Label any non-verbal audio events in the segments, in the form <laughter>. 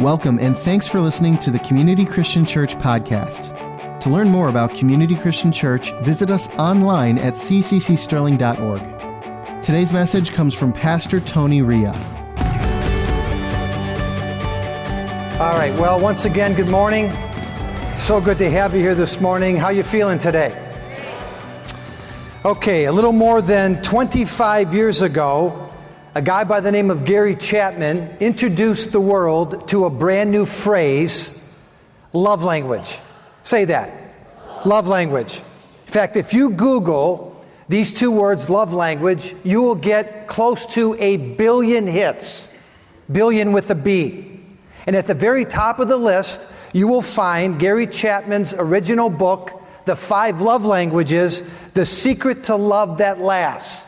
Welcome and thanks for listening to the Community Christian Church podcast. To learn more about Community Christian Church, visit us online at cccsterling.org. Today's message comes from Pastor Tony Ria. All right. Well, once again, good morning. So good to have you here this morning. How you feeling today? Okay, a little more than 25 years ago, a guy by the name of Gary Chapman introduced the world to a brand new phrase love language. Say that. Love language. In fact, if you Google these two words, love language, you will get close to a billion hits. Billion with a B. And at the very top of the list, you will find Gary Chapman's original book, The Five Love Languages The Secret to Love That Lasts.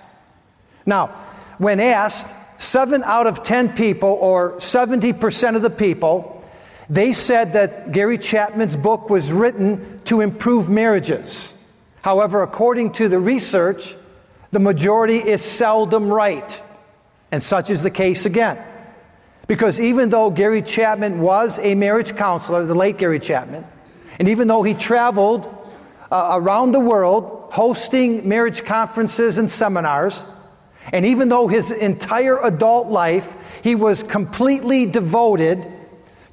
Now, when asked, seven out of 10 people, or 70% of the people, they said that Gary Chapman's book was written to improve marriages. However, according to the research, the majority is seldom right. And such is the case again. Because even though Gary Chapman was a marriage counselor, the late Gary Chapman, and even though he traveled uh, around the world hosting marriage conferences and seminars, and even though his entire adult life he was completely devoted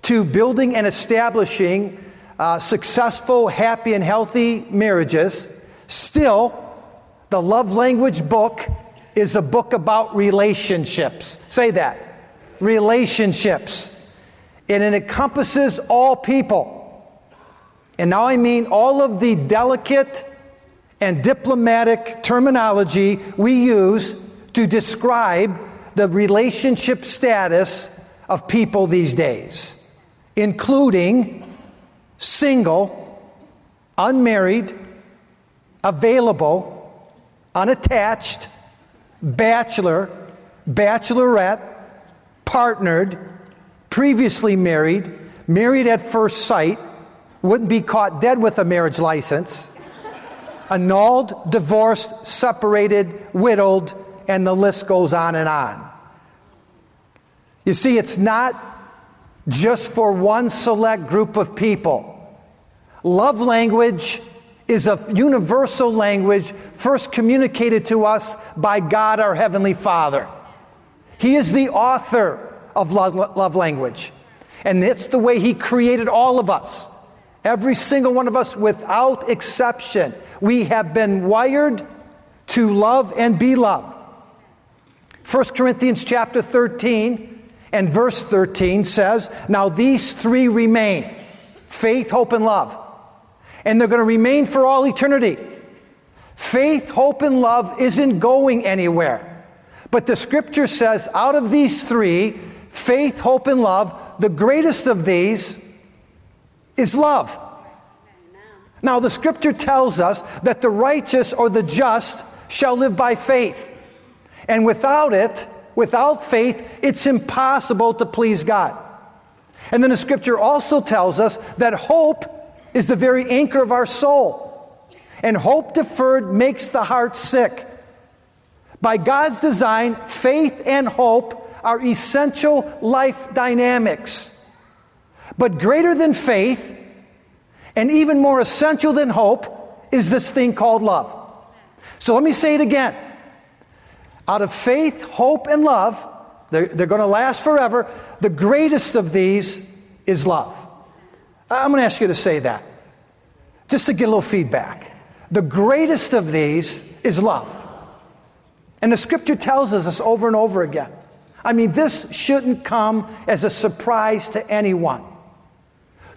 to building and establishing uh, successful, happy, and healthy marriages, still, the love language book is a book about relationships. Say that relationships. And it encompasses all people. And now I mean all of the delicate and diplomatic terminology we use to describe the relationship status of people these days, including single, unmarried, available, unattached, bachelor, bachelorette, partnered, previously married, married at first sight, wouldn't be caught dead with a marriage license, <laughs> annulled, divorced, separated, widowed, and the list goes on and on. You see, it's not just for one select group of people. Love language is a universal language first communicated to us by God our Heavenly Father. He is the author of love, love language. And it's the way He created all of us. Every single one of us, without exception, we have been wired to love and be loved. 1 Corinthians chapter 13 and verse 13 says, Now these three remain faith, hope, and love. And they're going to remain for all eternity. Faith, hope, and love isn't going anywhere. But the scripture says, out of these three, faith, hope, and love, the greatest of these is love. Now, the scripture tells us that the righteous or the just shall live by faith. And without it, without faith, it's impossible to please God. And then the scripture also tells us that hope is the very anchor of our soul. And hope deferred makes the heart sick. By God's design, faith and hope are essential life dynamics. But greater than faith, and even more essential than hope, is this thing called love. So let me say it again. Out of faith, hope, and love, they're, they're going to last forever. The greatest of these is love. I'm going to ask you to say that just to get a little feedback. The greatest of these is love. And the scripture tells us this over and over again. I mean, this shouldn't come as a surprise to anyone.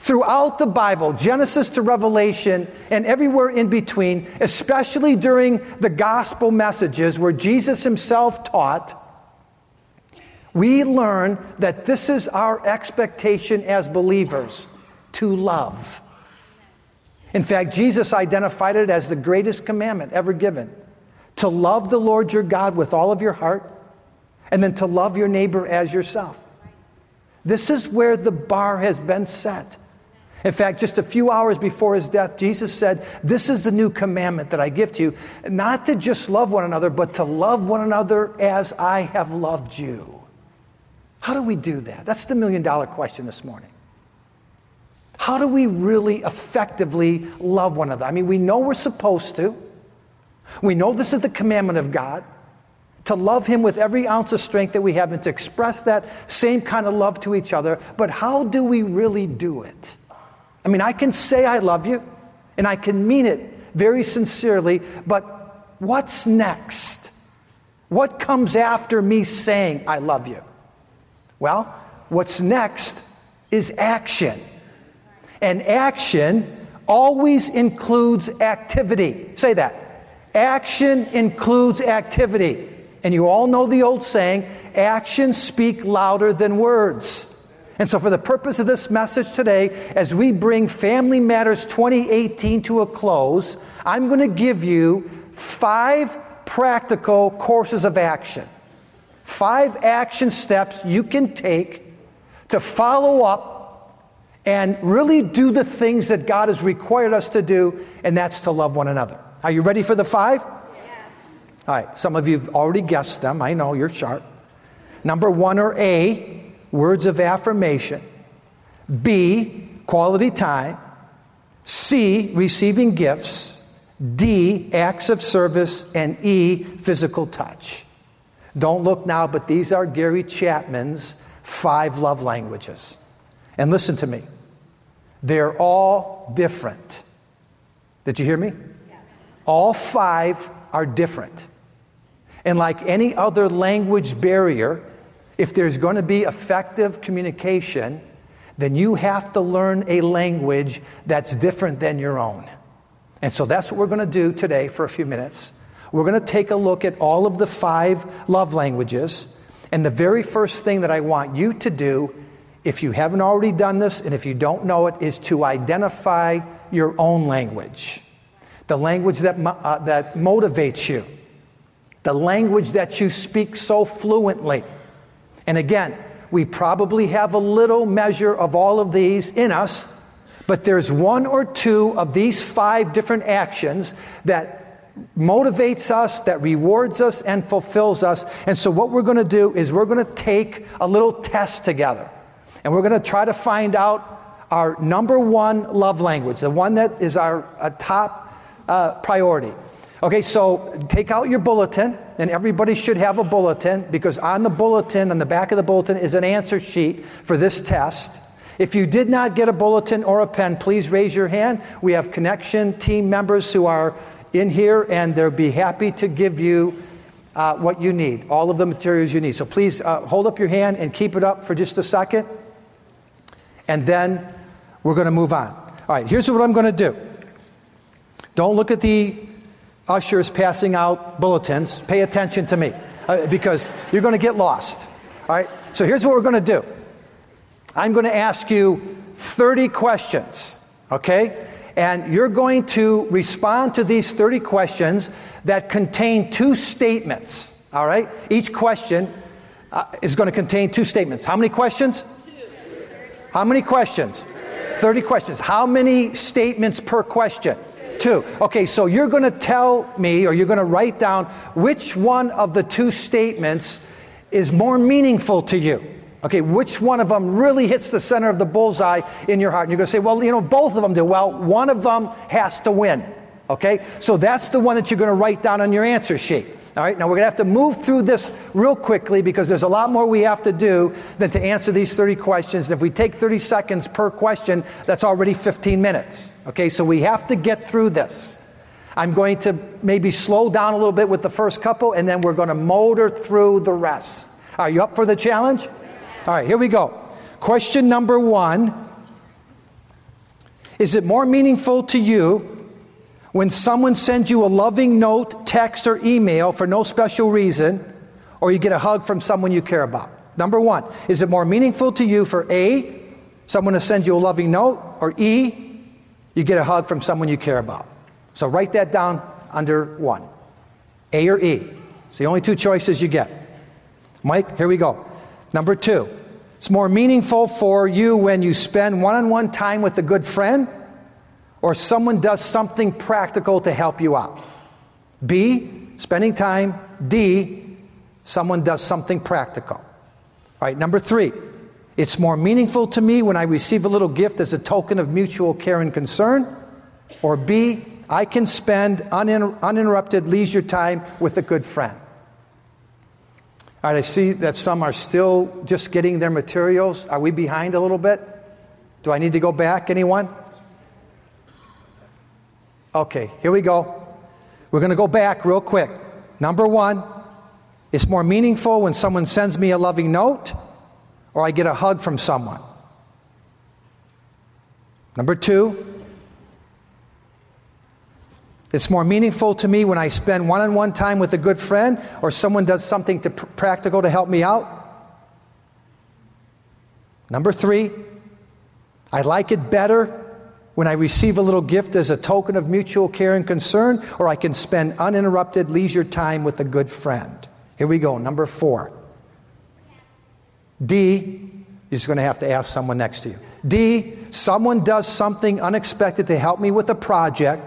Throughout the Bible, Genesis to Revelation, and everywhere in between, especially during the gospel messages where Jesus himself taught, we learn that this is our expectation as believers to love. In fact, Jesus identified it as the greatest commandment ever given to love the Lord your God with all of your heart, and then to love your neighbor as yourself. This is where the bar has been set. In fact, just a few hours before his death, Jesus said, This is the new commandment that I give to you, not to just love one another, but to love one another as I have loved you. How do we do that? That's the million dollar question this morning. How do we really effectively love one another? I mean, we know we're supposed to. We know this is the commandment of God to love Him with every ounce of strength that we have and to express that same kind of love to each other. But how do we really do it? I mean, I can say I love you and I can mean it very sincerely, but what's next? What comes after me saying I love you? Well, what's next is action. And action always includes activity. Say that. Action includes activity. And you all know the old saying actions speak louder than words. And so, for the purpose of this message today, as we bring Family Matters 2018 to a close, I'm going to give you five practical courses of action. Five action steps you can take to follow up and really do the things that God has required us to do, and that's to love one another. Are you ready for the five? Yes. All right, some of you have already guessed them. I know you're sharp. Number one or A, words of affirmation. B, quality time. C, receiving gifts. D, acts of service. And E, physical touch. Don't look now, but these are Gary Chapman's five love languages. And listen to me, they're all different. Did you hear me? Yes. All five are different. And like any other language barrier, if there's going to be effective communication, then you have to learn a language that's different than your own. And so that's what we're going to do today for a few minutes. We're going to take a look at all of the five love languages. And the very first thing that I want you to do, if you haven't already done this and if you don't know it, is to identify your own language. The language that, uh, that motivates you, the language that you speak so fluently. And again, we probably have a little measure of all of these in us, but there's one or two of these five different actions that motivates us, that rewards us, and fulfills us. And so, what we're going to do is we're going to take a little test together. And we're going to try to find out our number one love language, the one that is our top uh, priority. Okay, so take out your bulletin, and everybody should have a bulletin because on the bulletin, on the back of the bulletin, is an answer sheet for this test. If you did not get a bulletin or a pen, please raise your hand. We have connection team members who are in here, and they'll be happy to give you uh, what you need, all of the materials you need. So please uh, hold up your hand and keep it up for just a second, and then we're going to move on. All right, here's what I'm going to do. Don't look at the ushers passing out bulletins, pay attention to me uh, because you're going to get lost. All right? So here's what we're going to do I'm going to ask you 30 questions, okay? And you're going to respond to these 30 questions that contain two statements, all right? Each question uh, is going to contain two statements. How many questions? How many questions? 30 questions. How many statements per question? Two. Okay, so you're going to tell me or you're going to write down which one of the two statements is more meaningful to you. Okay, which one of them really hits the center of the bullseye in your heart? And you're going to say, well, you know, both of them do. Well, one of them has to win. Okay, so that's the one that you're going to write down on your answer sheet. All right, now we're going to have to move through this real quickly because there's a lot more we have to do than to answer these 30 questions. And if we take 30 seconds per question, that's already 15 minutes. Okay, so we have to get through this. I'm going to maybe slow down a little bit with the first couple, and then we're going to motor through the rest. Are you up for the challenge? All right, here we go. Question number one Is it more meaningful to you when someone sends you a loving note, text, or email for no special reason, or you get a hug from someone you care about? Number one, is it more meaningful to you for A, someone to send you a loving note, or E, you get a hug from someone you care about? So write that down under one A or E. It's the only two choices you get. Mike, here we go. Number two, it's more meaningful for you when you spend one on one time with a good friend or someone does something practical to help you out. B, spending time. D, someone does something practical. All right, number three, it's more meaningful to me when I receive a little gift as a token of mutual care and concern. Or B, I can spend uninter- uninterrupted leisure time with a good friend. All right, I see that some are still just getting their materials. Are we behind a little bit? Do I need to go back? Anyone? Okay, here we go. We're going to go back real quick. Number one, it's more meaningful when someone sends me a loving note or I get a hug from someone. Number two, it's more meaningful to me when I spend one on one time with a good friend or someone does something to pr- practical to help me out. Number three, I like it better when I receive a little gift as a token of mutual care and concern, or I can spend uninterrupted leisure time with a good friend. Here we go, number four. D, you're going to have to ask someone next to you. D, someone does something unexpected to help me with a project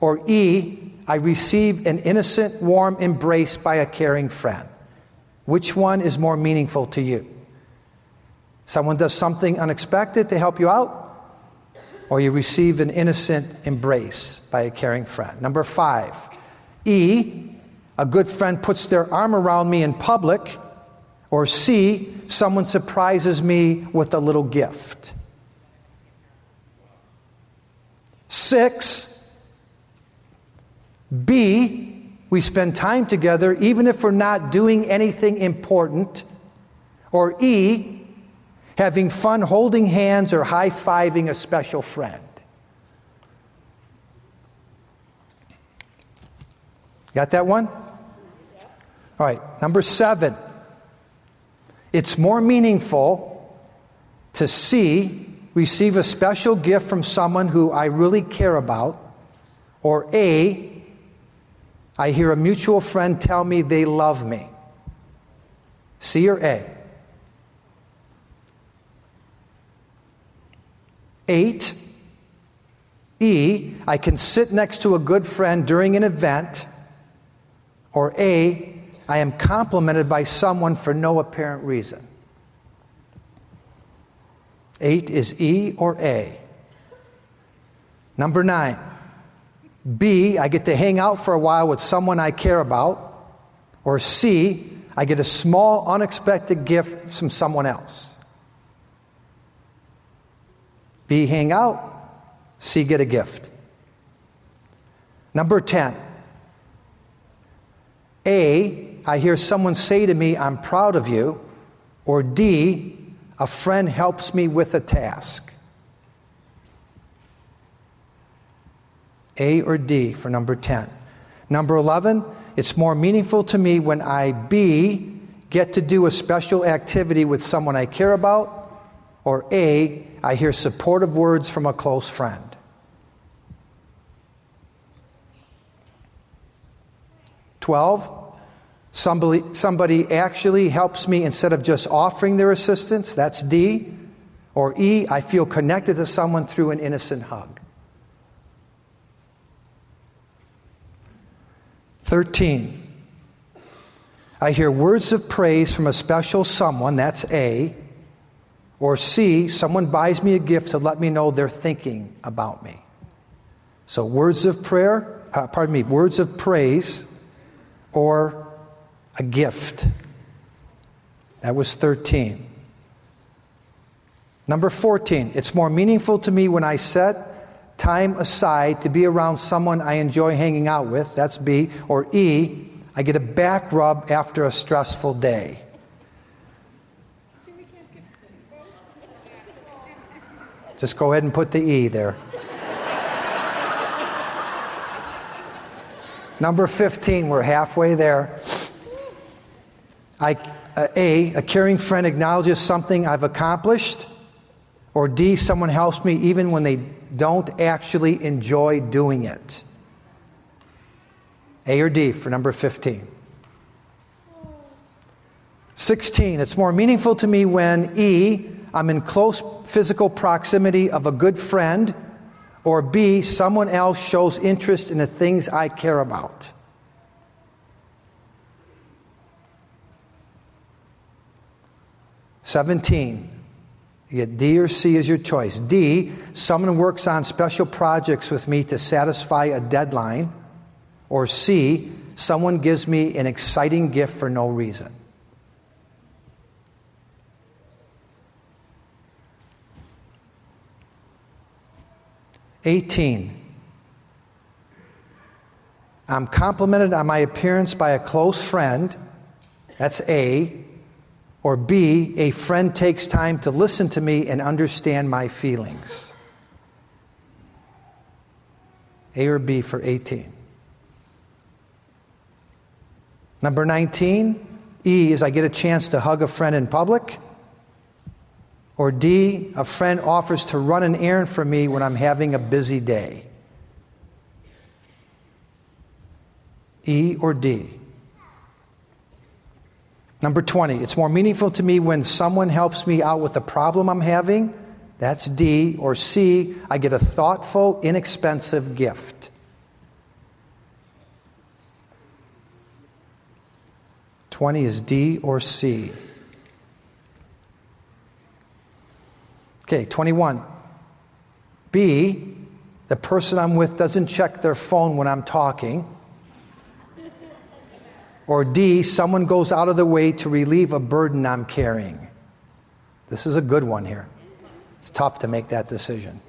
or E, I receive an innocent, warm embrace by a caring friend. Which one is more meaningful to you? Someone does something unexpected to help you out, or you receive an innocent embrace by a caring friend. Number five, E, a good friend puts their arm around me in public, or C, someone surprises me with a little gift. Six, B, we spend time together even if we're not doing anything important. Or E, having fun holding hands or high fiving a special friend. Got that one? All right, number seven. It's more meaningful to see, receive a special gift from someone who I really care about, or A, I hear a mutual friend tell me they love me. C or A? Eight, E, I can sit next to a good friend during an event. Or A, I am complimented by someone for no apparent reason. Eight is E or A. Number nine, B, I get to hang out for a while with someone I care about. Or C, I get a small, unexpected gift from someone else. B, hang out. C, get a gift. Number 10. A, I hear someone say to me, I'm proud of you. Or D, a friend helps me with a task. A or D for number 10. Number 11, it's more meaningful to me when I, B, get to do a special activity with someone I care about, or A, I hear supportive words from a close friend. Twelve, somebody, somebody actually helps me instead of just offering their assistance. That's D. Or E, I feel connected to someone through an innocent hug. 13. I hear words of praise from a special someone, that's A. Or C, someone buys me a gift to let me know they're thinking about me. So words of prayer, uh, pardon me, words of praise or a gift. That was 13. Number 14, it's more meaningful to me when I set time aside to be around someone I enjoy hanging out with, that's B, or E, I get a back rub after a stressful day. Just go ahead and put the E there. Number 15, we're halfway there. I, uh, A, a caring friend acknowledges something I've accomplished. Or D, someone helps me even when they don't actually enjoy doing it. A or D for number 15. 16, it's more meaningful to me when E, I'm in close physical proximity of a good friend, or B, someone else shows interest in the things I care about. 17. You get D or C as your choice. D, someone works on special projects with me to satisfy a deadline. Or C, someone gives me an exciting gift for no reason. Eighteen. I'm complimented on my appearance by a close friend. That's A. Or B, a friend takes time to listen to me and understand my feelings. A or B for 18. Number 19, E is I get a chance to hug a friend in public. Or D, a friend offers to run an errand for me when I'm having a busy day. E or D. Number 20, it's more meaningful to me when someone helps me out with a problem I'm having. That's D. Or C, I get a thoughtful, inexpensive gift. Twenty is D or C. Okay, 21. B, the person I'm with doesn't check their phone when I'm talking. Or D, someone goes out of the way to relieve a burden I'm carrying. This is a good one here. It's tough to make that decision.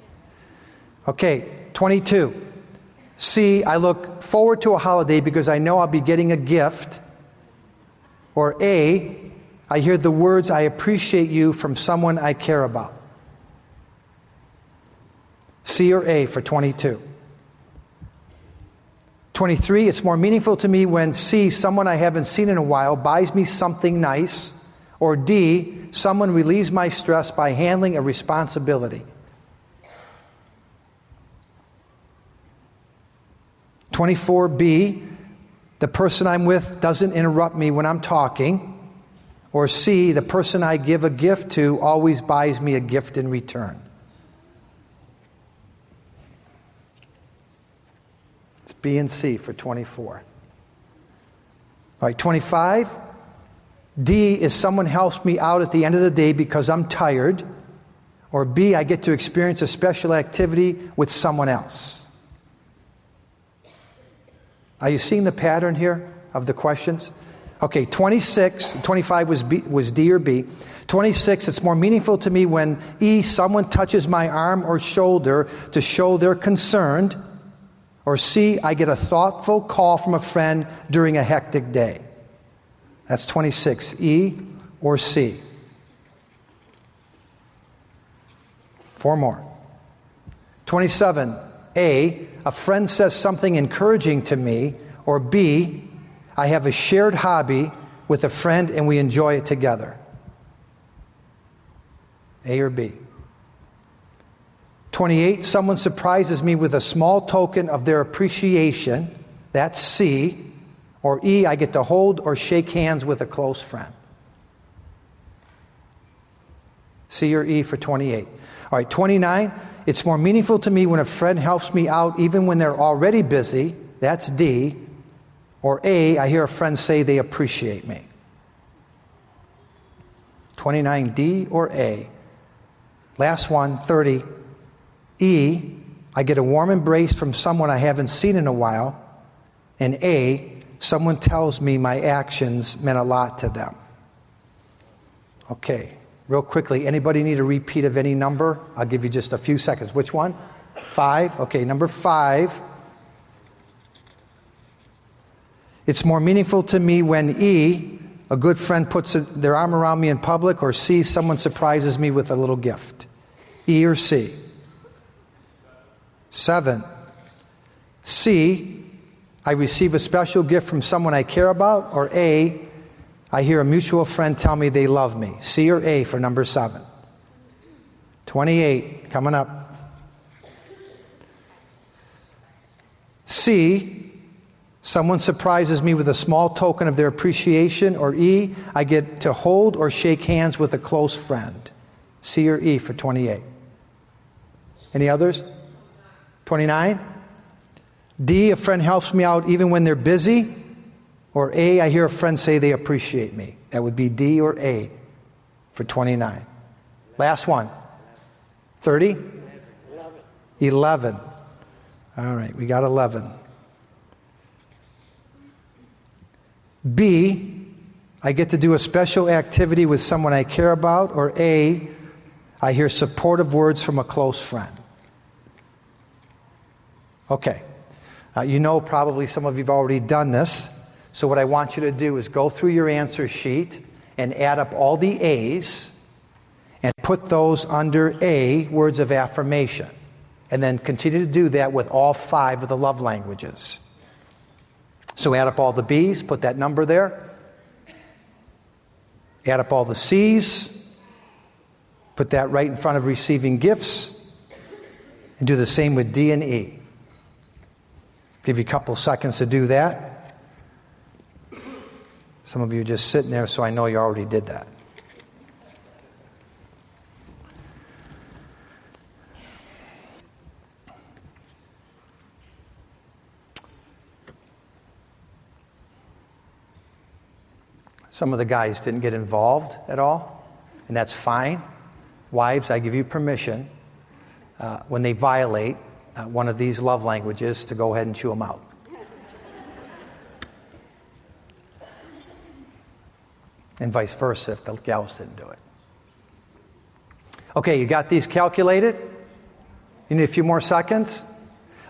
Okay, 22. C, I look forward to a holiday because I know I'll be getting a gift. Or A, I hear the words, I appreciate you from someone I care about. C or A for 22. 23, it's more meaningful to me when C, someone I haven't seen in a while, buys me something nice, or D, someone relieves my stress by handling a responsibility. 24b, the person I'm with doesn't interrupt me when I'm talking. Or C, the person I give a gift to always buys me a gift in return. B and C for 24. All right, 25. D is someone helps me out at the end of the day because I'm tired. Or B, I get to experience a special activity with someone else. Are you seeing the pattern here of the questions? Okay, 26, 25 was, B, was D or B. 26, it's more meaningful to me when E, someone touches my arm or shoulder to show they're concerned. Or C, I get a thoughtful call from a friend during a hectic day. That's 26. E or C. Four more. 27. A, a friend says something encouraging to me. Or B, I have a shared hobby with a friend and we enjoy it together. A or B. 28, someone surprises me with a small token of their appreciation. That's C. Or E, I get to hold or shake hands with a close friend. C or E for 28. All right, 29, it's more meaningful to me when a friend helps me out even when they're already busy. That's D. Or A, I hear a friend say they appreciate me. 29D or A. Last one, 30. E, I get a warm embrace from someone I haven't seen in a while. And A, someone tells me my actions meant a lot to them. Okay, real quickly, anybody need a repeat of any number? I'll give you just a few seconds. Which one? Five? Okay, number five. It's more meaningful to me when E, a good friend, puts their arm around me in public, or C, someone surprises me with a little gift. E or C? Seven, C, I receive a special gift from someone I care about, or A, I hear a mutual friend tell me they love me. C or A for number seven. 28, coming up. C, someone surprises me with a small token of their appreciation, or E, I get to hold or shake hands with a close friend. C or E for 28. Any others? 29. D, a friend helps me out even when they're busy. Or A, I hear a friend say they appreciate me. That would be D or A for 29. Last one. 30? 11. All right, we got 11. B, I get to do a special activity with someone I care about. Or A, I hear supportive words from a close friend. Okay. Uh, you know, probably some of you have already done this. So, what I want you to do is go through your answer sheet and add up all the A's and put those under A, words of affirmation. And then continue to do that with all five of the love languages. So, add up all the B's, put that number there. Add up all the C's, put that right in front of receiving gifts, and do the same with D and E. Give you a couple seconds to do that. Some of you just sitting there, so I know you already did that. Some of the guys didn't get involved at all, and that's fine. Wives, I give you permission uh, when they violate uh, one of these love languages to go ahead and chew them out. and vice versa if the gals didn't do it. Okay, you got these calculated? You need a few more seconds?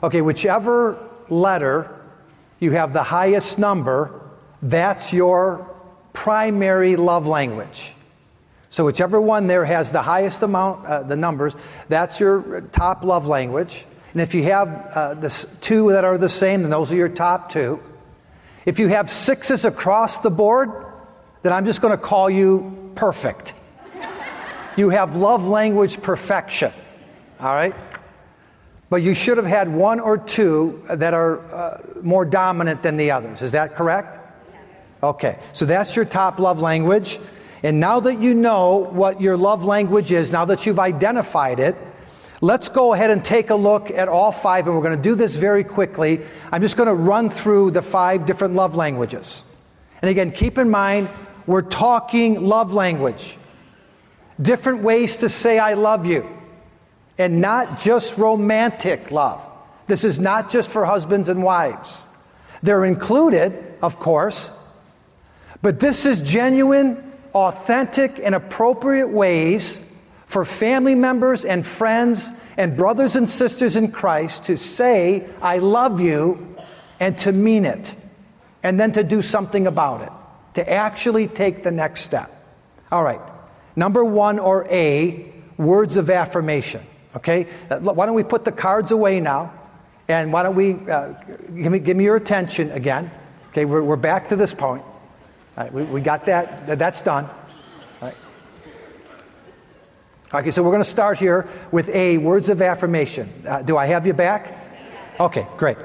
Okay, whichever letter you have the highest number, that's your primary love language. So, whichever one there has the highest amount, uh, the numbers, that's your top love language. And if you have uh, the two that are the same, then those are your top two. If you have sixes across the board, then I'm just going to call you perfect. you have love language perfection. All right? But you should have had one or two that are uh, more dominant than the others. Is that correct? Okay, so that's your top love language. And now that you know what your love language is, now that you've identified it, Let's go ahead and take a look at all five, and we're going to do this very quickly. I'm just going to run through the five different love languages. And again, keep in mind, we're talking love language. Different ways to say I love you, and not just romantic love. This is not just for husbands and wives. They're included, of course, but this is genuine, authentic, and appropriate ways for family members and friends and brothers and sisters in Christ to say, I love you, and to mean it, and then to do something about it, to actually take the next step. All right, number one or A, words of affirmation. Okay, uh, why don't we put the cards away now? And why don't we uh, give, me, give me your attention again? Okay, we're, we're back to this point. All right, we, we got that, that's done. Okay, so we're going to start here with A, words of affirmation. Uh, do I have you back? Okay, great.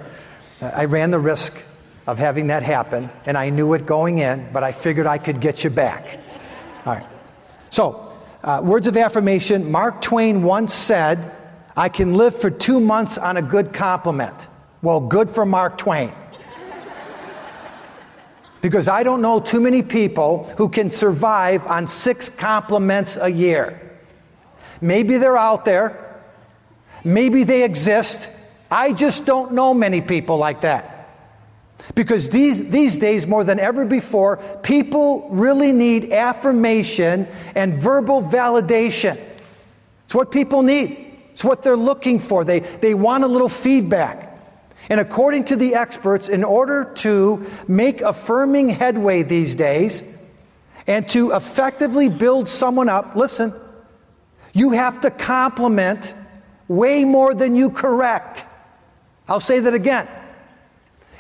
Uh, I ran the risk of having that happen, and I knew it going in, but I figured I could get you back. All right. So, uh, words of affirmation. Mark Twain once said, I can live for two months on a good compliment. Well, good for Mark Twain. because I don't know too many people who can survive on six compliments a year. Maybe they're out there. Maybe they exist. I just don't know many people like that. Because these, these days, more than ever before, people really need affirmation and verbal validation. It's what people need, it's what they're looking for. They, they want a little feedback. And according to the experts, in order to make affirming headway these days and to effectively build someone up, listen, you have to compliment way more than you correct. I'll say that again.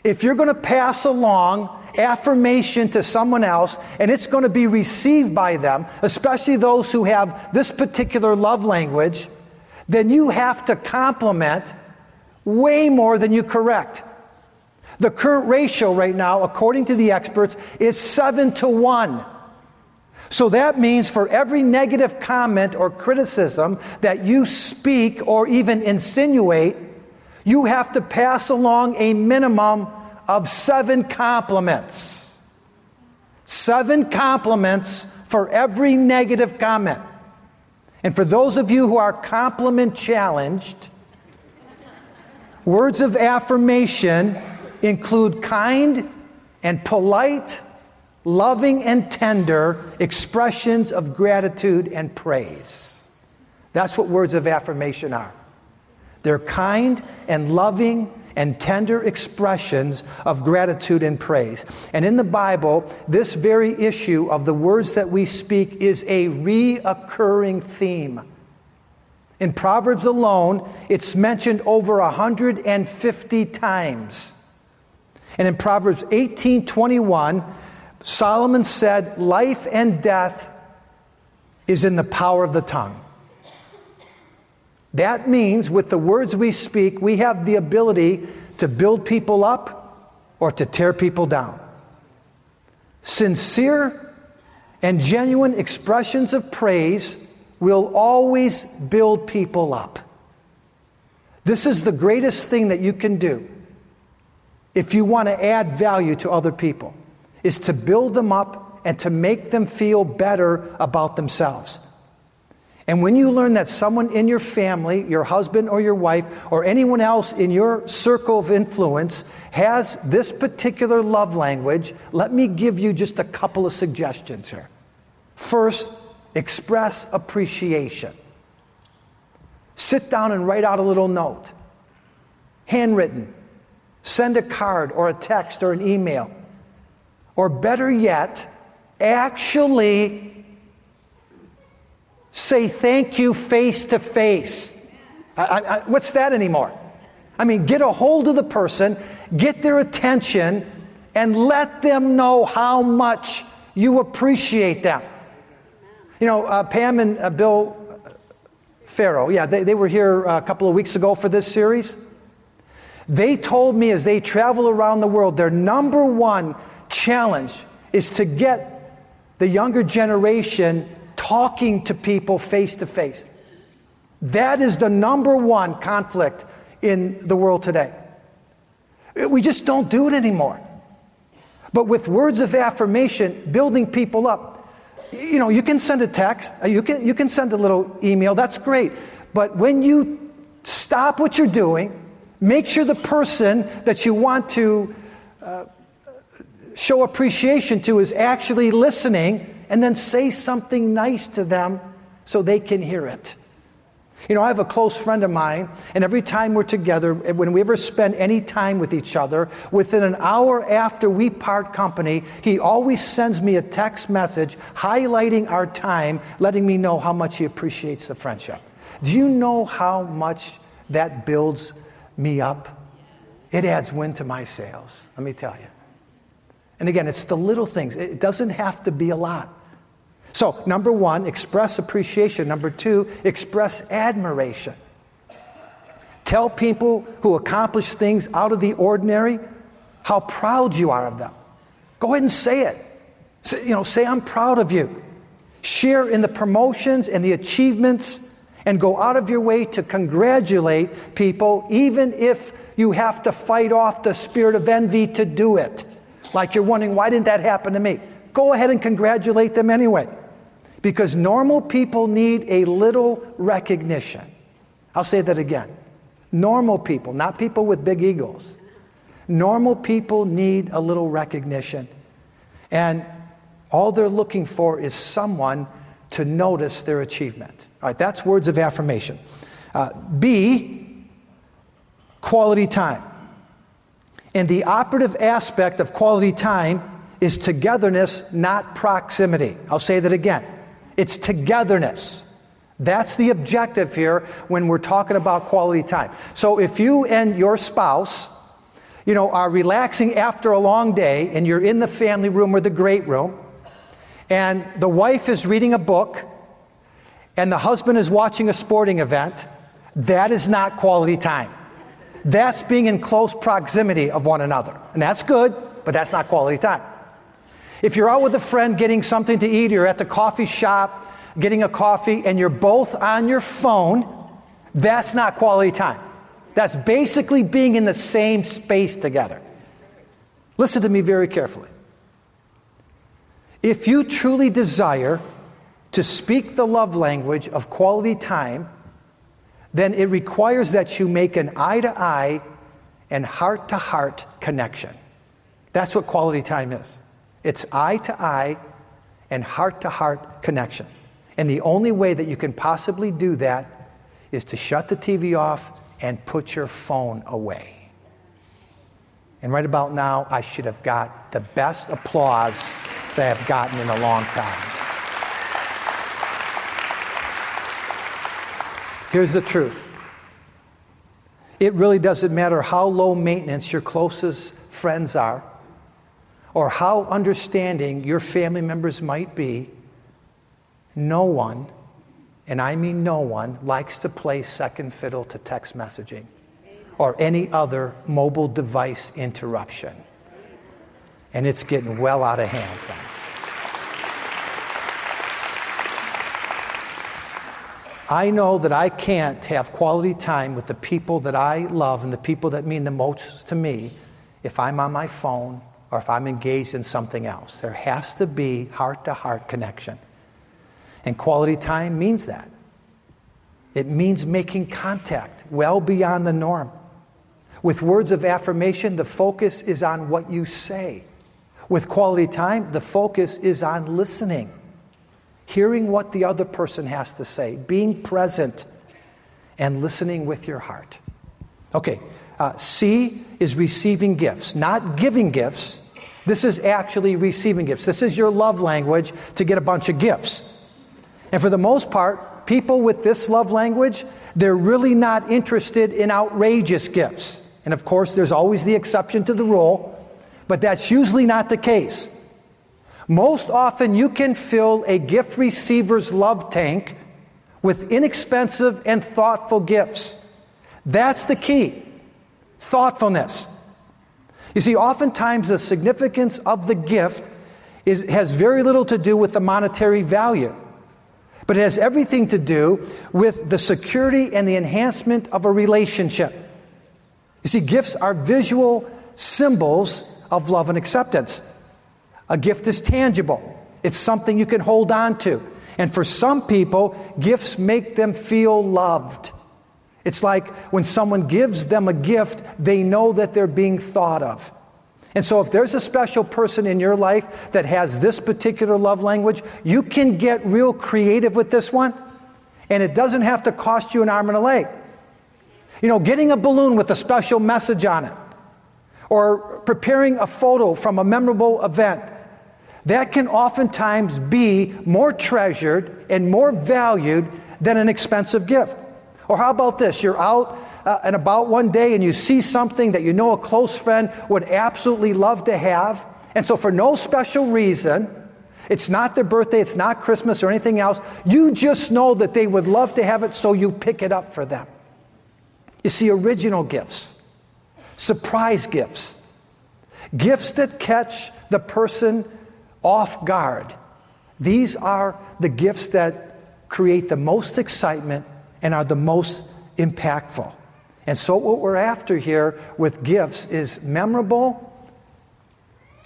If you're going to pass along affirmation to someone else and it's going to be received by them, especially those who have this particular love language, then you have to compliment way more than you correct. The current ratio right now, according to the experts, is seven to one. So that means for every negative comment or criticism that you speak or even insinuate, you have to pass along a minimum of seven compliments. Seven compliments for every negative comment. And for those of you who are compliment challenged, words of affirmation include kind and polite, loving and tender expressions of gratitude and praise. That's what words of affirmation are. They're kind and loving and tender expressions of gratitude and praise. And in the Bible, this very issue of the words that we speak is a reoccurring theme. In Proverbs alone, it's mentioned over 150 times. And in Proverbs 18:21, Solomon said, "Life and death is in the power of the tongue." That means with the words we speak, we have the ability to build people up or to tear people down. Sincere and genuine expressions of praise will always build people up. This is the greatest thing that you can do if you want to add value to other people is to build them up and to make them feel better about themselves. And when you learn that someone in your family, your husband or your wife, or anyone else in your circle of influence has this particular love language, let me give you just a couple of suggestions here. First, express appreciation. Sit down and write out a little note, handwritten. Send a card or a text or an email. Or better yet, actually say thank you face to face. What's that anymore? I mean, get a hold of the person, get their attention, and let them know how much you appreciate them. You know, uh, Pam and uh, Bill Farrel, yeah, they, they were here a couple of weeks ago for this series. They told me as they travel around the world, their number one challenge is to get the younger generation talking to people face to face. That is the number one conflict in the world today. We just don't do it anymore. But with words of affirmation, building people up, you know, you can send a text, you can, you can send a little email, that's great. But when you stop what you're doing, Make sure the person that you want to uh, show appreciation to is actually listening, and then say something nice to them so they can hear it. You know, I have a close friend of mine, and every time we're together, eh, when we ever spend any time with each other, within an hour after we part company, he always sends me a text message highlighting our time, letting me know how much he appreciates the friendship. Do you know how much that builds me up, it adds wind to my sails, let me tell you. And again, it's the little things, it doesn't have to be a lot. So, number one, express appreciation. Number two, express admiration. Tell people who accomplish things out of the ordinary how proud you are of them. Go ahead and say it. Say, you know, say, I'm proud of you. Share in the promotions and the achievements and go out of your way to congratulate people, even if you have to fight off the spirit of envy to do it. Like you're wondering, why didn't that happen to me? Go ahead and congratulate them anyway. Because normal people need a little recognition. I'll say that again. Normal people, not people with big egos. Normal people need a little recognition. And all they're looking for is someone to notice their achievement. All right, that's words of affirmation. Uh, B, quality time. And the operative aspect of quality time is togetherness, not proximity. I'll say that again. It's togetherness. That's the objective here when we're talking about quality time. So if you and your spouse, you know, are relaxing after a long day and you're in the family room or the great room, and the wife is reading a book and the husband is watching a sporting event, that is not quality time. That's being in close proximity of one another. And that's good, but that's not quality time. If you're out with a friend getting something to eat, you're at the coffee shop getting a coffee, and you're both on your phone, that's not quality time. That's basically being in the same space together. Listen to me very carefully. If you truly desire to speak the love language of quality time, then it requires that you make an eye to eye and heart to heart connection. That's what quality time is it's eye to eye and heart to heart connection. And the only way that you can possibly do that is to shut the TV off and put your phone away. And right about now, I should have got the best applause that I've gotten in a long time. Here's the truth it really doesn't matter how low maintenance your closest friends are, or how understanding your family members might be. No one, and I mean no one, likes to play second fiddle to text messaging or any other mobile device interruption. And it's getting well out of hand. I know that I can't have quality time with the people that I love and the people that mean the most to me if I'm on my phone or if I'm engaged in something else. There has to be heart to heart connection. And quality time means that. It means making contact well beyond the norm. With words of affirmation, the focus is on what you say. With quality time, the focus is on listening, hearing what the other person has to say, being present, and listening with your heart. Okay, uh, C is receiving gifts, not giving gifts. This is actually receiving gifts. This is your love language to get a bunch of gifts. And for the most part, people with this love language, they're really not interested in outrageous gifts. And of course, there's always the exception to the rule, but that's usually not the case. Most often, you can fill a gift receiver's love tank with inexpensive and thoughtful gifts. That's the key thoughtfulness. You see, oftentimes the significance of the gift is, has very little to do with the monetary value, but it has everything to do with the security and the enhancement of a relationship. You see, gifts are visual symbols of love and acceptance. A gift is tangible, it's something you can hold on to. And for some people, gifts make them feel loved. It's like when someone gives them a gift, they know that they're being thought of. And so, if there's a special person in your life that has this particular love language, you can get real creative with this one, and it doesn't have to cost you an arm and a leg. You know, getting a balloon with a special message on it, or preparing a photo from a memorable event, that can oftentimes be more treasured and more valued than an expensive gift. Or how about this? You're out uh, and about one day and you see something that you know a close friend would absolutely love to have. And so, for no special reason, it's not their birthday, it's not Christmas or anything else, you just know that they would love to have it, so you pick it up for them. You see, original gifts, surprise gifts, gifts that catch the person off guard. These are the gifts that create the most excitement and are the most impactful. And so, what we're after here with gifts is memorable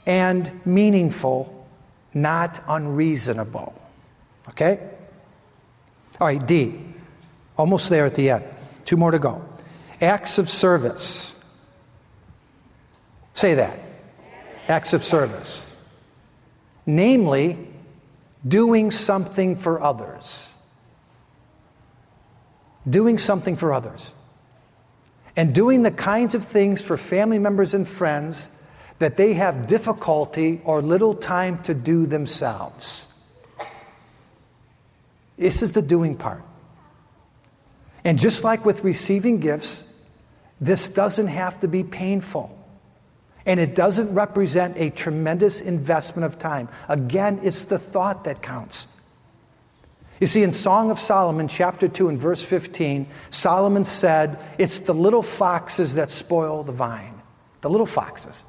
and meaningful, not unreasonable. Okay? All right, D. Almost there at the end. Two more to go acts of service. Say that. Acts of service. Namely, doing something for others. Doing something for others. And doing the kinds of things for family members and friends that they have difficulty or little time to do themselves. This is the doing part. And just like with receiving gifts, this doesn't have to be painful. And it doesn't represent a tremendous investment of time. Again, it's the thought that counts. You see, in Song of Solomon, chapter 2, and verse 15, Solomon said, It's the little foxes that spoil the vine. The little foxes.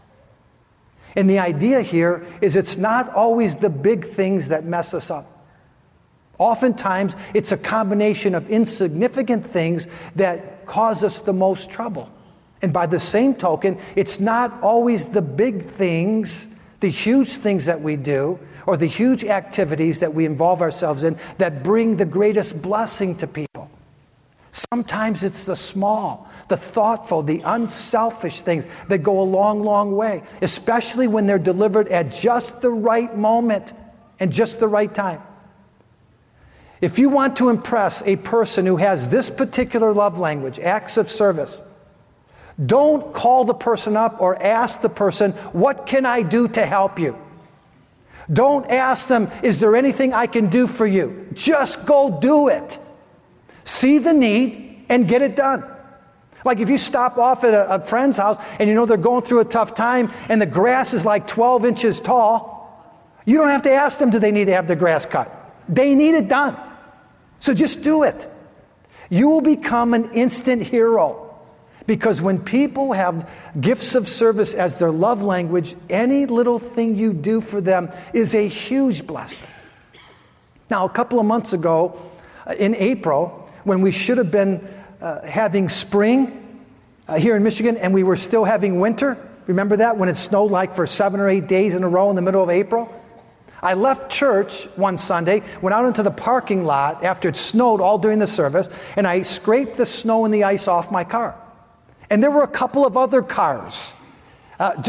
And the idea here is it's not always the big things that mess us up. Oftentimes, it's a combination of insignificant things that cause us the most trouble. And by the same token, it's not always the big things, the huge things that we do, or the huge activities that we involve ourselves in that bring the greatest blessing to people. Sometimes it's the small, the thoughtful, the unselfish things that go a long, long way, especially when they're delivered at just the right moment and just the right time. If you want to impress a person who has this particular love language, acts of service, don't call the person up or ask the person, What can I do to help you? Don't ask them, Is there anything I can do for you? Just go do it. See the need and get it done. Like if you stop off at a, a, friend's house and you know they're going through a tough time and the grass is like 12 inches tall, you don't have to ask them, do they need to have the grass cut? They need it done. So just do it. You will become an instant hero. Because when people have gifts of service as their love language, any little thing you do for them is a huge blessing. Now, a couple of months ago, uh, in April, when we should have been uh, having spring uh, here in Michigan and we were still having winter, remember that when it snowed like for seven or eight days in a row in the middle of April? I left church one Sunday, went out into the parking lot after it snowed all during the service, and I scraped the snow and the ice off my car. And there were a couple of other cars. Uh,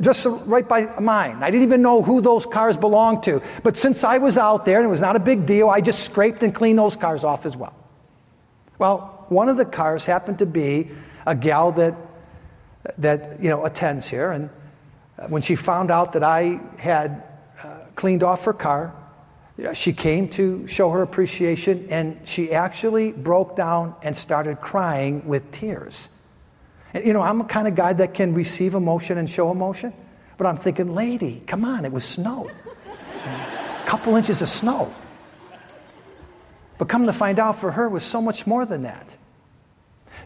just right by mine. I didn't even know who those cars belonged to. But since I was out there and it was not a big deal, I just scraped and cleaned those cars off as well. Well, one of the cars happened to be a gal that, that you know, attends here. And when she found out that I had uh, cleaned off her car, she came to show her appreciation and she actually broke down and started crying with tears. And, you know, I'm a kind of guy that can receive emotion and show emotion. But I'm thinking, lady, come on, it was snow. a <laughs> couple inches of snow. But come to find out, for her, was so much more than that.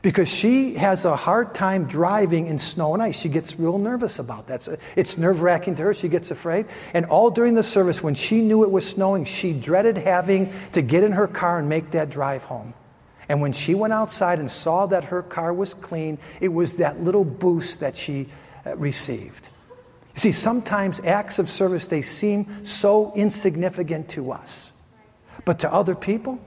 Because she has a hard time driving in snow and ice. She gets real nervous about that. It's nerve wracking to her. She gets afraid. And all during the service, when she knew it was snowing, she dreaded having to get in her car and make that drive home. And when she went outside and saw that her car was clean, it was that little boost that she uh, received. You see, sometimes acts of service, they seem so insignificant to us. But to other people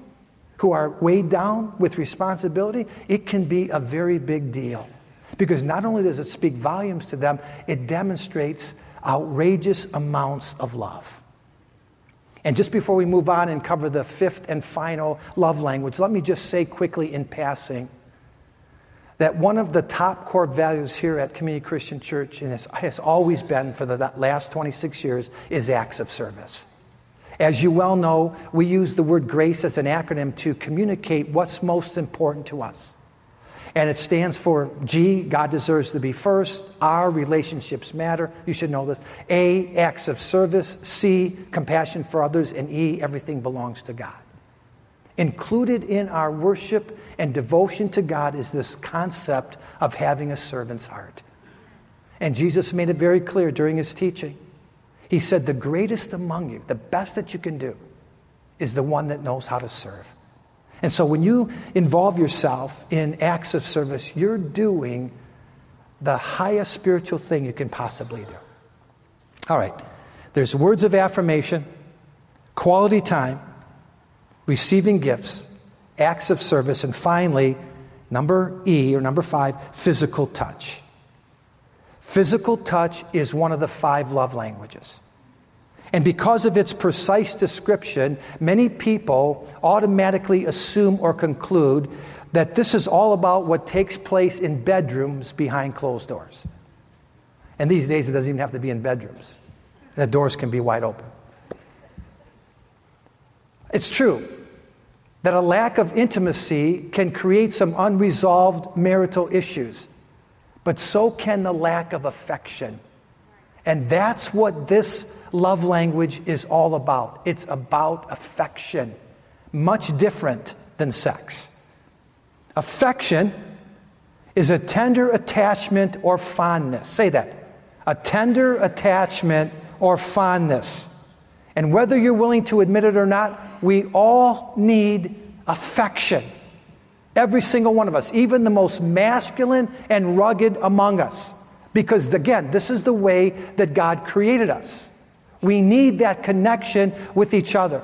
who are weighed down with responsibility, it can be a very big deal. Because not only does it speak volumes to them, it demonstrates outrageous amounts of love. And just before we move on and cover the fifth and final love language, let me just say quickly in passing that one of the top core values here at Community Christian Church, and has always been for the last 26 years, is acts of service. As you well know, we use the word grace as an acronym to communicate what's most important to us. And it stands for G, God deserves to be first. R, relationships matter. You should know this. A, acts of service. C, compassion for others. And E, everything belongs to God. Included in our worship and devotion to God is this concept of having a servant's heart. And Jesus made it very clear during his teaching. He said, The greatest among you, the best that you can do, is the one that knows how to serve. And so when you involve yourself in acts of service, you're doing the highest spiritual thing you can possibly do. All right, there's words of affirmation, quality time, receiving gifts, acts of service, and finally, number E or number five, physical touch. Physical touch is one of the five love languages. And because of its precise description, many people automatically assume or conclude that this is all about what takes place in bedrooms behind closed doors. And these days, it doesn't even have to be in bedrooms, the doors can be wide open. It's true that a lack of intimacy can create some unresolved marital issues, but so can the lack of affection. And that's what this love language is all about. It's about affection, much different than sex. Affection is a tender attachment or fondness. Say that. A tender attachment or fondness. And whether you're willing to admit it or not, we all need affection. Every single one of us, even the most masculine and rugged among us. Because again, this is the way that God created us. We need that connection with each other.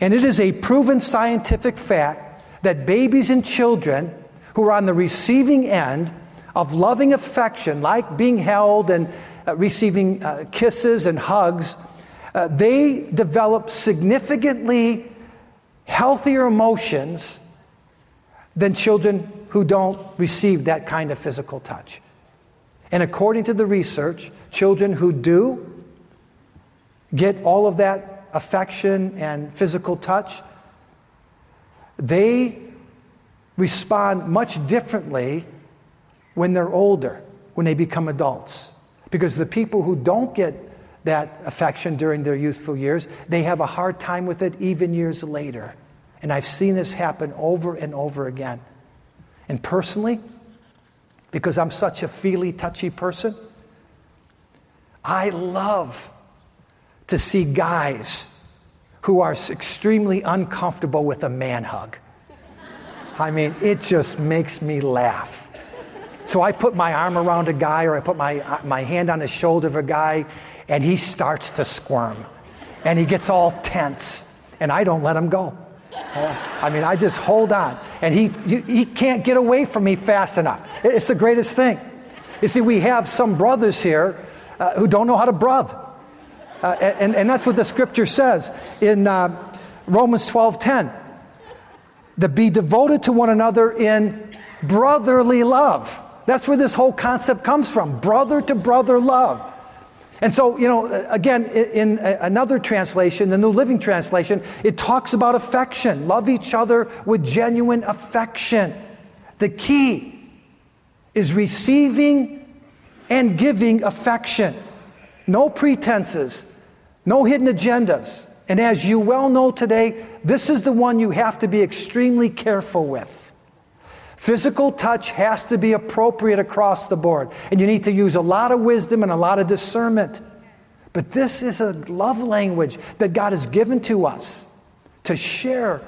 And it is a proven scientific fact that babies and children who are on the receiving end of loving affection, like being held and uh, receiving uh, kisses and hugs, uh, they develop significantly healthier emotions than children who don't receive that kind of physical touch. And according to the research, children who do get all of that affection and physical touch, they respond much differently when they're older, when they become adults. Because the people who don't get that affection during their youthful years, they have a hard time with it even years later. And I've seen this happen over and over again. And personally, because I'm such a feely, touchy person, I love to see guys who are extremely uncomfortable with a man hug. I mean, it just makes me laugh. So I put my arm around a guy or I put my, my hand on the shoulder of a guy and he starts to squirm and he gets all tense and I don't let him go. Uh, I mean, I just hold on and he, he can't get away from me fast enough. It's the greatest thing. You see, we have some brothers here uh, who don't know how to brother. Uh, and, and that's what the scripture says in uh, Romans 12 10. To be devoted to one another in brotherly love. That's where this whole concept comes from brother to brother love. And so, you know, again, in another translation, the New Living Translation, it talks about affection. Love each other with genuine affection. The key is receiving and giving affection. No pretenses, no hidden agendas. And as you well know today, this is the one you have to be extremely careful with. Physical touch has to be appropriate across the board, and you need to use a lot of wisdom and a lot of discernment. But this is a love language that God has given to us to share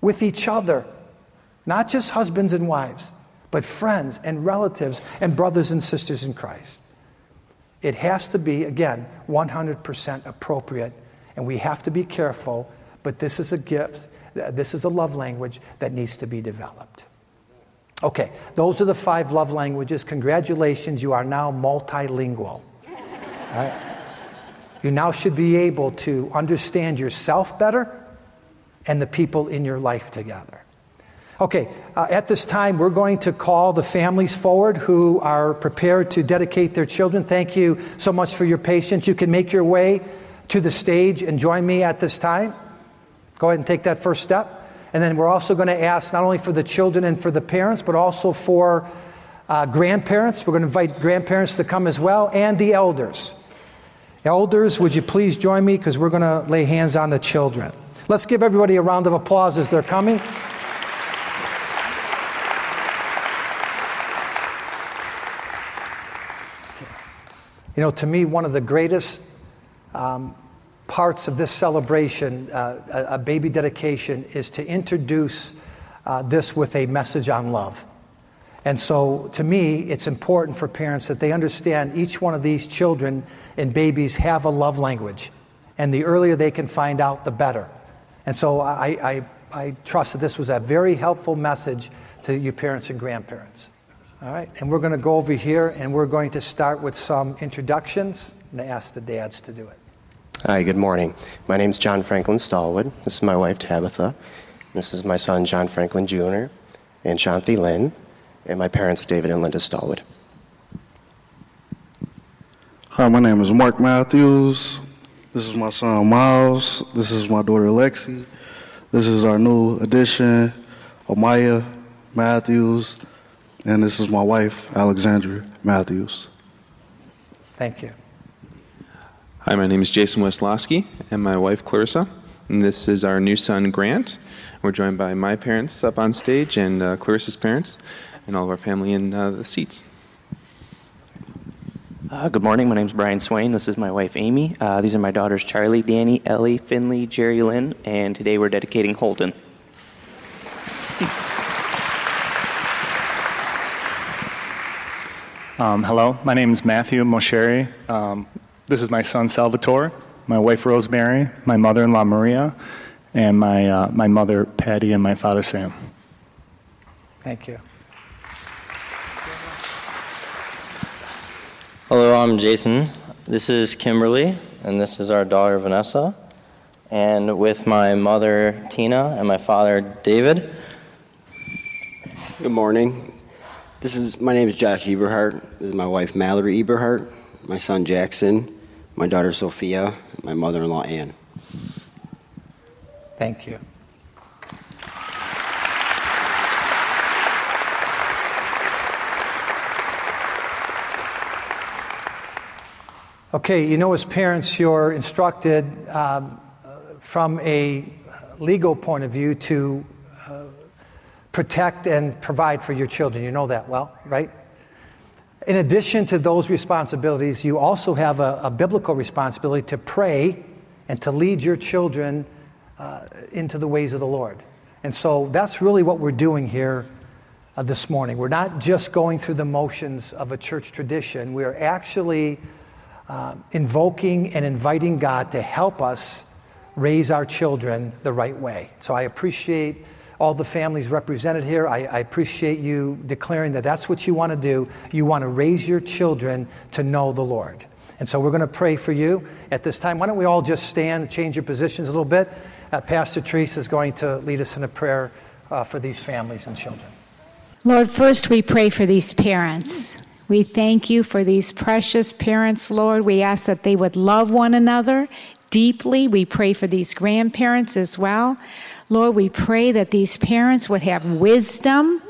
with each other, not just husbands and wives, but friends and relatives and brothers and sisters in Christ. It has to be, again, 100% appropriate, and we have to be careful, but this is a gift this is a love language that needs to be developed. Okay, those are the five love languages. Congratulations, you are now multilingual. Right? You now should be able to understand yourself better and the people in your life together. Okay, uh, at this time, we're going to call the families forward who are prepared to dedicate their children. Thank you so much for your patience. You can make your way to the stage and join me at this time. Go ahead and take that first step. And then we're also going to ask not only for the children and for the parents, but also for uh, grandparents. We're going to invite grandparents to come as well and the elders. Elders, would you please join me because we're going to lay hands on the children. Let's give everybody a round of applause as they're coming. You know, to me, one of the greatest um, parts of this celebration, uh, a, a, baby dedication, is to introduce uh, this with a message on love. And so, to me, it's important for parents that they understand each one of these children and babies have a love language. And the earlier they can find out, the better. And so, I, I, I trust that this was a very helpful message to you parents and grandparents. All right, and we're going to go over here and we're going to start with some introductions and ask the dads to do it. Hi, good morning. My name is John Franklin Stallwood. This is my wife, Tabitha. This is my son, John Franklin Jr., and Shanti Lynn, and my parents, David and Linda Stallwood. Hi, my name is Mark Matthews. This is my son, Miles. This is my daughter, Lexi. This is our new addition, Amaya Matthews. And this is my wife, Alexandra Matthews. Thank you. Hi, my name is Jason Weslowski and my wife Clarissa. And this is our new son Grant. We're joined by my parents up on stage and uh, Clarissa's parents and all of our family in uh, the seats. Uh, good morning. My name is Brian Swain. This is my wife Amy. Uh, these are my daughters Charlie, Danny, Ellie, Finley, Jerry Lynn, and today we're dedicating Holden. <laughs> Um, hello, my name is Matthew Mosheri. Um, This is my son Salvatore, my wife Rosemary, my mother in law Maria, and my, uh, my mother Patty, and my father Sam. Thank you. Hello, I'm Jason. This is Kimberly, and this is our daughter Vanessa. And with my mother Tina and my father David. Good morning. This is my name is Josh Eberhart. This is my wife Mallory Eberhart, my son Jackson, my daughter Sophia, my mother-in-law Anne. Thank you. Okay, you know, as parents, you're instructed um, from a legal point of view to uh, protect and provide for your children. You know that well, right? In addition to those responsibilities, you also have a, a biblical responsibility to pray and to lead your children uh, into the ways of the Lord. And so that's really what we're doing here uh, this morning. We're not just going through the motions of a church tradition, we are actually uh, invoking and inviting God to help us raise our children the right way. So I appreciate all the families represented here. I, I, appreciate you declaring that that's what you want to do. You want to raise your children to know the Lord. And so we're going to pray for you at this time. Why don't we all just stand, change your positions a little bit? Uh, Pastor Teresa is going to lead us in a prayer uh, for these families and children. Lord, first we pray for these parents. We thank you for these precious parents, Lord. We ask that they would love one another deeply. We pray for these grandparents as well. Lord, we pray that these parents would have wisdom,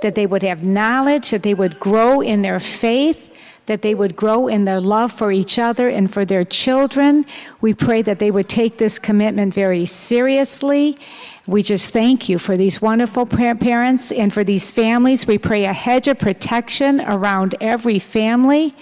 that they would have knowledge, that they would grow in their faith, that they would grow in their love for each other and for their children. We pray that they would take this commitment very seriously we just thank you for these wonderful parents and for these families. We pray a hedge of protection around every family,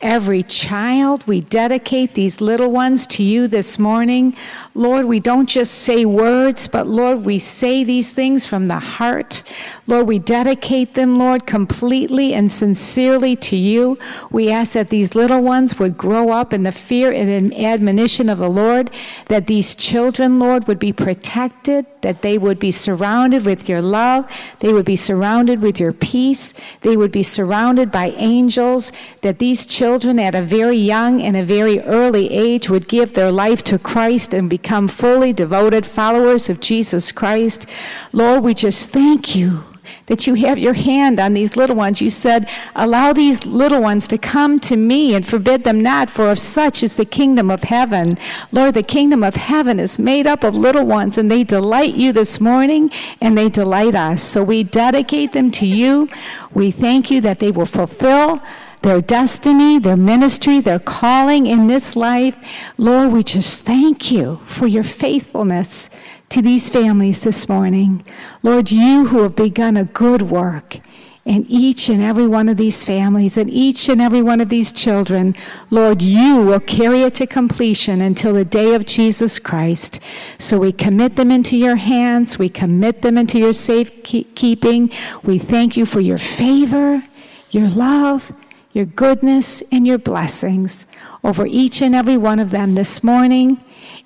every child. We dedicate these little ones to you this morning. Lord, we don't just say words, but Lord, we say these things from the heart. Lord, we dedicate them, Lord, completely and sincerely to you. We ask that these little ones would grow up in the fear and admonition of the Lord, that these children, Lord, would be protected that they would be surrounded with your love, they would be surrounded with your peace, they would be surrounded by angels, that these children at a very young and a very early age would give their life to Christ and become fully devoted followers of Jesus Christ. Lord, we just thank you that you have your hand on these little ones. You said, Allow these little ones to come to me and forbid them not, for of such is the kingdom of heaven. Lord, the kingdom of heaven is made up of little ones, and they delight you this morning, and they delight us. So we dedicate them to you. We thank you that they will fulfill their destiny, their ministry, their calling in this life. Lord, we just thank you for your faithfulness to these families this morning. Lord, you who have begun a good work in each and every one of these families and each and every one of these children, Lord, you will carry it to completion until the day of Jesus Christ. So we commit them into your hands. We commit them into your safekeeping. We thank you for your favor, your love, your goodness, and your blessings over each and every one of them this morning.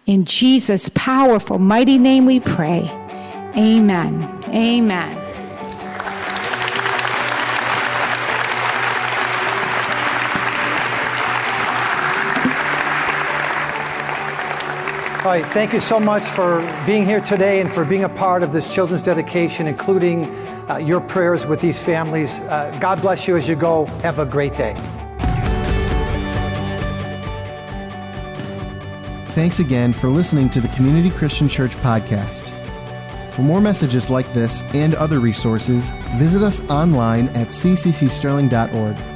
In Jesus' powerful, mighty name we pray. Amen. Amen. All right, thank you so much for being here today and for being a part of this children's dedication, including uh, your prayers with these families. Uh, God bless you as you go. Have a great day. Thanks again for listening to the Community Christian Church podcast. For more messages like this and other resources, visit us online at cccsterling.org.